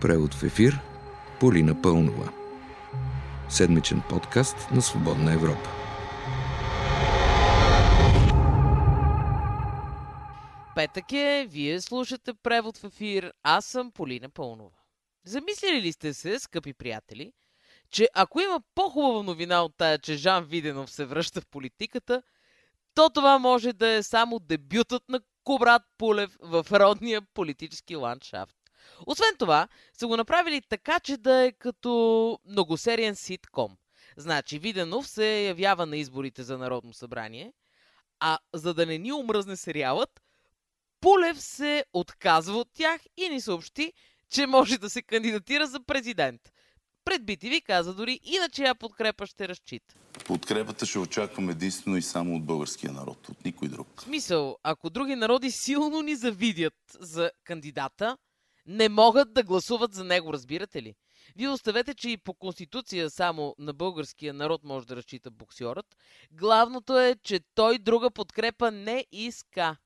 Превод в ефир Полина Пълнова. Седмичен подкаст на Свободна Европа. Петък е, вие слушате превод в ефир, аз съм Полина Пълнова. Замислили ли сте се, скъпи приятели, че ако има по-хубава новина от тая, че Жан Виденов се връща в политиката, то това може да е само дебютът на Кобрат Пулев в родния политически ландшафт. Освен това, са го направили така, че да е като многосериен ситком. Значи, Виденов се явява на изборите за Народно събрание, а за да не ни омръзне сериалът, Пулев се отказва от тях и ни съобщи, че може да се кандидатира за президент. Пред BTV каза дори и на чия подкрепа ще разчита. Подкрепата ще очаквам единствено и само от българския народ, от никой друг. В смисъл, ако други народи силно ни завидят за кандидата, не могат да гласуват за него, разбирате ли? Вие оставете, че и по конституция само на българския народ може да разчита боксьорът. Главното е, че той друга подкрепа не иска.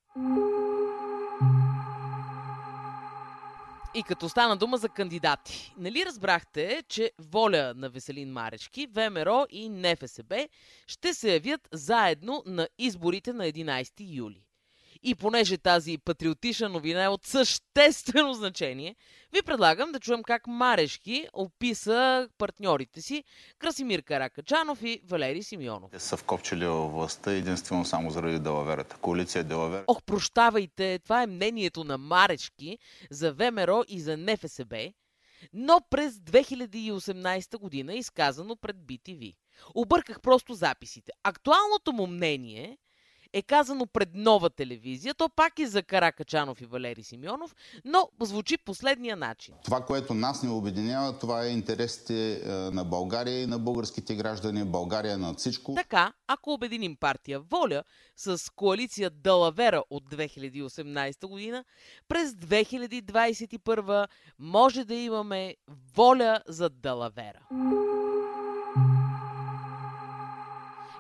И като стана дума за кандидати, нали разбрахте, че воля на Веселин Марешки, ВМРО и НФСБ ще се явят заедно на изборите на 11 юли. И понеже тази патриотична новина е от съществено значение, ви предлагам да чуем как Марешки описа партньорите си Красимир Каракачанов и Валери Симеонов. Те са вкопчили във властта единствено само заради Делаверата. Коалиция Делавера. Ох, прощавайте, това е мнението на Марешки за ВМРО и за НФСБ, но през 2018 година изказано пред BTV. Обърках просто записите. Актуалното му мнение е казано пред нова телевизия, то пак е за Каракачанов и Валери Симеонов, но звучи последния начин. Това, което нас не обединява, това е интересите е, на България и на българските граждани. България над всичко. Така, ако обединим партия Воля с коалиция Далавера от 2018 година, през 2021 може да имаме Воля за Далавера.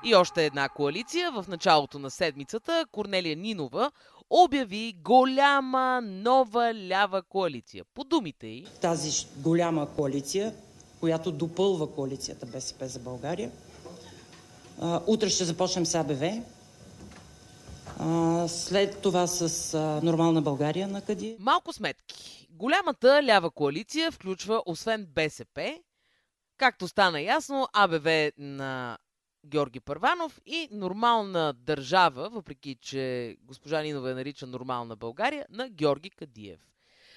И още една коалиция в началото на седмицата Корнелия Нинова обяви голяма нова лява коалиция. По думите й, тази голяма коалиция, която допълва коалицията БСП за България. Утре ще започнем с АБВ. След това с а, Нормална България на къде. малко сметки. Голямата лява коалиция включва освен БСП, както стана ясно, АБВ на Георги Първанов и нормална държава, въпреки че госпожа Нинова я нарича нормална България, на Георги Кадиев.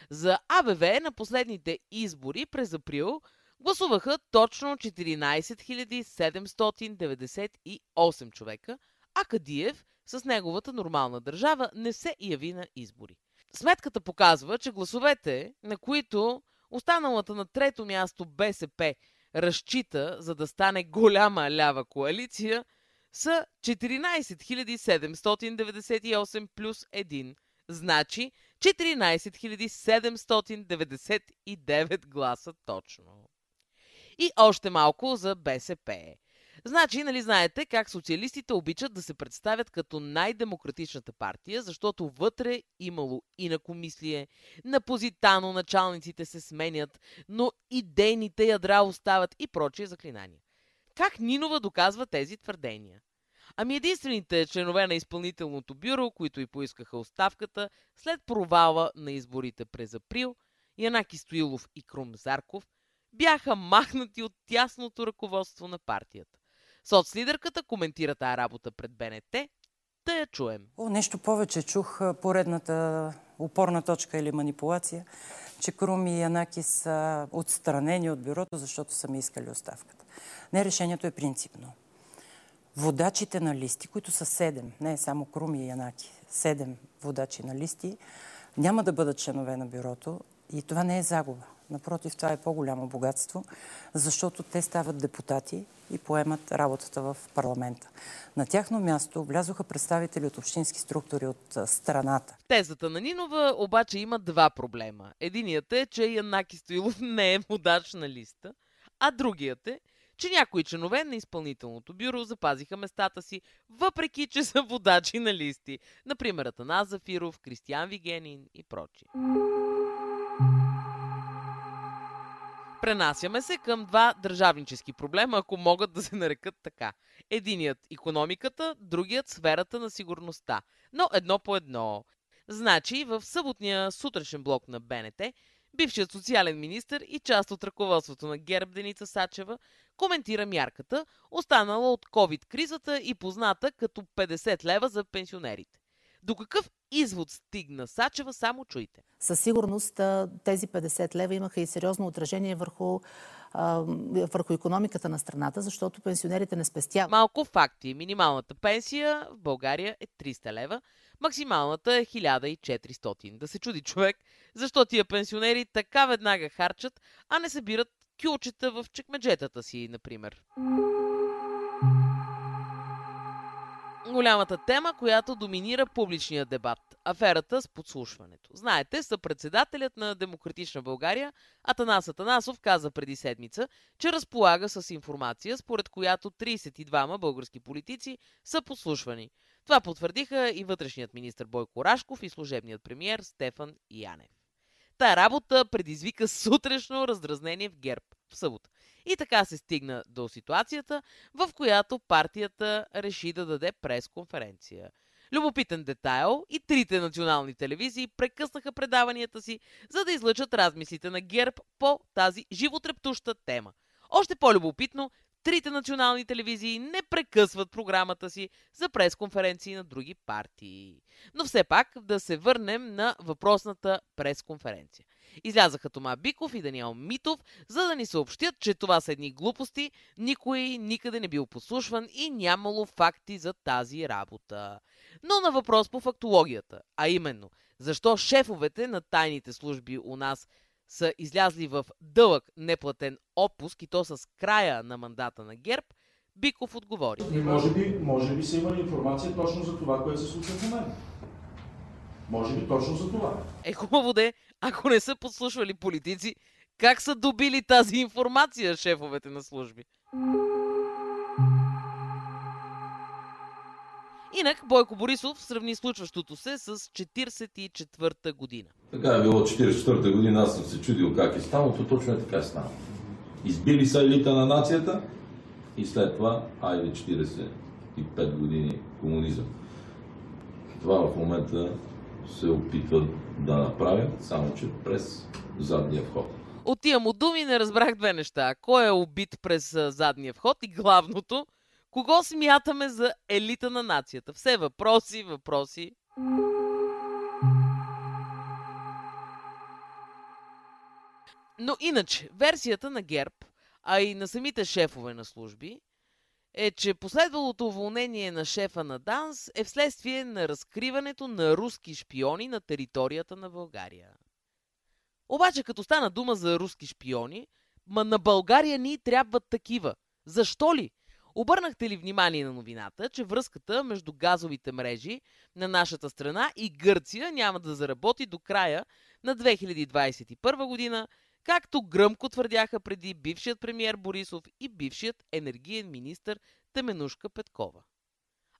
За АБВ на последните избори през април гласуваха точно 14 798 човека, а Кадиев с неговата нормална държава не се яви на избори. Сметката показва, че гласовете, на които останалата на трето място БСП разчита, за да стане голяма лява коалиция, са 14 798 плюс 1. Значи 14 799 гласа точно. И още малко за БСП. Значи, нали знаете как социалистите обичат да се представят като най-демократичната партия, защото вътре имало инакомислие, на позитано началниците се сменят, но идейните ядра остават и прочие заклинания. Как Нинова доказва тези твърдения? Ами единствените членове на изпълнителното бюро, които и поискаха оставката след провала на изборите през април, Янаки Стоилов и Крум Зарков, бяха махнати от тясното ръководство на партията. Соцлидерката коментира тая работа пред БНТ. Да я чуем. О, нещо повече чух поредната опорна точка или манипулация, че Крум и Янаки са отстранени от бюрото, защото са ми искали оставката. Не, решението е принципно. Водачите на листи, които са седем, не само Крум и Янаки, седем водачи на листи, няма да бъдат членове на бюрото и това не е загуба. Напротив, това е по-голямо богатство, защото те стават депутати и поемат работата в парламента. На тяхно място влязоха представители от общински структури от страната. Тезата на Нинова обаче има два проблема. Единият е, че Янаки Стоилов не е водач на листа, а другият е, че някои членове на изпълнителното бюро запазиха местата си, въпреки че са водачи на листи. Например, Атанас Зафиров, Кристиян Вигенин и прочие. Пренасяме се към два държавнически проблема, ако могат да се нарекат така. Единият – економиката, другият – сферата на сигурността. Но едно по едно. Значи, в съботния сутрешен блок на БНТ, бившият социален министр и част от ръководството на ГЕРБ Деница Сачева коментира мярката, останала от COVID-кризата и позната като 50 лева за пенсионерите. До какъв извод стигна Сачева, само чуйте. Със сигурност тези 50 лева имаха и сериозно отражение върху, върху економиката на страната, защото пенсионерите не спестяват. Малко факти. Минималната пенсия в България е 300 лева, максималната е 1400. Да се чуди човек, защо тия пенсионери така веднага харчат, а не събират кюлчета в чекмеджетата си, например. Голямата тема, която доминира публичния дебат – аферата с подслушването. Знаете, съпредседателят на Демократична България Атанас Атанасов каза преди седмица, че разполага с информация, според която 32 български политици са подслушвани. Това потвърдиха и вътрешният министр Бойко Рашков и служебният премьер Стефан Янев. Та работа предизвика сутрешно раздразнение в ГЕРБ в събота. И така се стигна до ситуацията, в която партията реши да даде пресконференция. Любопитен детайл и трите национални телевизии прекъснаха предаванията си, за да излъчат размислите на ГЕРБ по тази животрептуща тема. Още по-любопитно, трите национални телевизии не прекъсват програмата си за пресконференции на други партии. Но все пак да се върнем на въпросната пресконференция. Излязаха Тома Биков и Даниел Митов, за да ни съобщят, че това са едни глупости, никой никъде не бил послушван и нямало факти за тази работа. Но на въпрос по фактологията, а именно, защо шефовете на тайните служби у нас са излязли в дълъг неплатен отпуск и то с края на мандата на ГЕРБ, Биков отговори. И може би, може би са имали информация точно за това, което се случва в момента. Може би точно за това. Е хубаво де, ако не са подслушвали политици, как са добили тази информация шефовете на служби? Инак Бойко Борисов сравни случващото се с 44-та година. Така е било 44-та година, аз съм се чудил как е станало, то точно е така е станало. Избили са елита на нацията и след това, айде 45 години комунизъм. Това в момента се опитват да направят, само че през задния вход. От тия му думи не разбрах две неща. Кой е убит през задния вход и главното, кого смятаме за елита на нацията? Все въпроси, въпроси. Но иначе, версията на ГЕРБ, а и на самите шефове на служби, е, че последвалото уволнение на шефа на ДАНС е вследствие на разкриването на руски шпиони на територията на България. Обаче, като стана дума за руски шпиони, ма на България ни трябват такива. Защо ли? Обърнахте ли внимание на новината, че връзката между газовите мрежи на нашата страна и Гърция няма да заработи до края на 2021 година, както гръмко твърдяха преди бившият премьер Борисов и бившият енергиен министр Теменушка Петкова.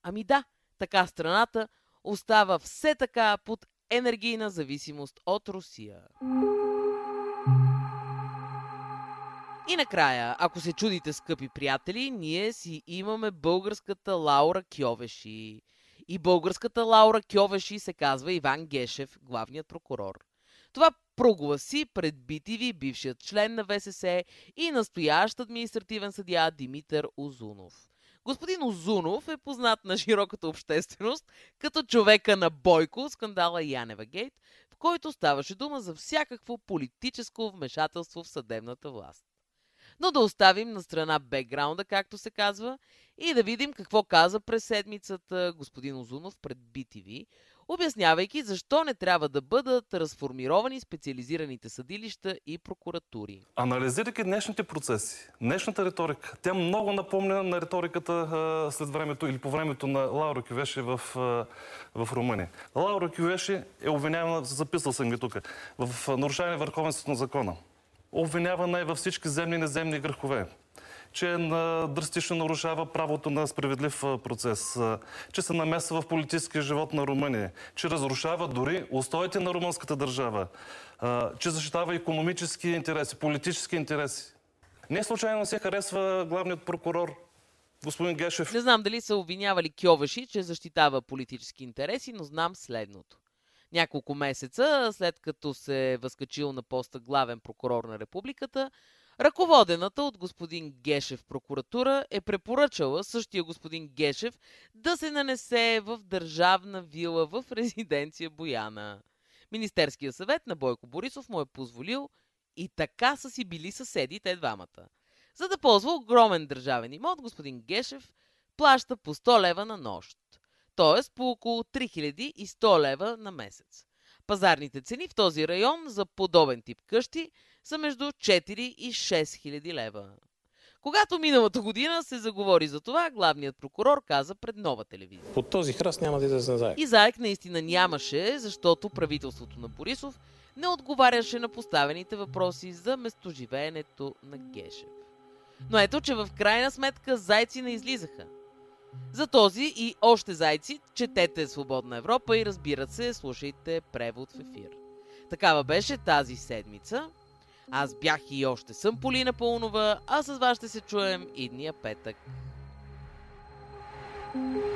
Ами да, така страната остава все така под енергийна зависимост от Русия. И накрая, ако се чудите, скъпи приятели, ние си имаме българската Лаура Кьовеши. И българската Лаура Кьовеши се казва Иван Гешев, главният прокурор. Това прогласи пред BTV бившият член на ВСС и настоящ административен съдия Димитър Озунов. Господин Озунов е познат на широката общественост като човека на Бойко, скандала Янева Гейт, в който ставаше дума за всякакво политическо вмешателство в съдебната власт. Но да оставим на страна бекграунда, както се казва, и да видим какво каза през седмицата господин Озунов пред BTV, обяснявайки защо не трябва да бъдат разформировани специализираните съдилища и прокуратури. Анализирайки днешните процеси, днешната риторика, тя много напомня на риториката а, след времето или по времето на Лаура Кювеши в, а, в Румъния. Лаура Кювеши е обвинявана, записал съм ги тук, в нарушение върховенството на закона. Обвинявана е във всички земни и неземни грехове. че драстично нарушава правото на справедлив процес, че се намесва в политическия живот на Румъния, че разрушава дори устоите на румънската държава, че защитава економически интереси, политически интереси. Не случайно се харесва главният прокурор господин Гешев. Не знам дали са обвинявали Кьовеши, че защитава политически интереси, но знам следното. Няколко месеца след като се е възкачил на поста главен прокурор на републиката, Ръководената от господин Гешев прокуратура е препоръчала същия господин Гешев да се нанесе в държавна вила в резиденция Бояна. Министерския съвет на Бойко Борисов му е позволил и така са си били съседи те двамата. За да ползва огромен държавен имот, господин Гешев плаща по 100 лева на нощ, т.е. по около 3100 лева на месец. Пазарните цени в този район за подобен тип къщи са между 4 и 6 хиляди лева. Когато миналата година се заговори за това, главният прокурор каза пред нова телевизия. Под този храст няма да излезе заек. И заек наистина нямаше, защото правителството на Борисов не отговаряше на поставените въпроси за местоживеенето на Гешев. Но ето, че в крайна сметка зайци не излизаха. За този и още зайци четете Свободна Европа и разбира се, слушайте превод в ефир. Такава беше тази седмица. Аз бях и още съм Полина Пълнова, а с вас ще се чуем идния петък. thank you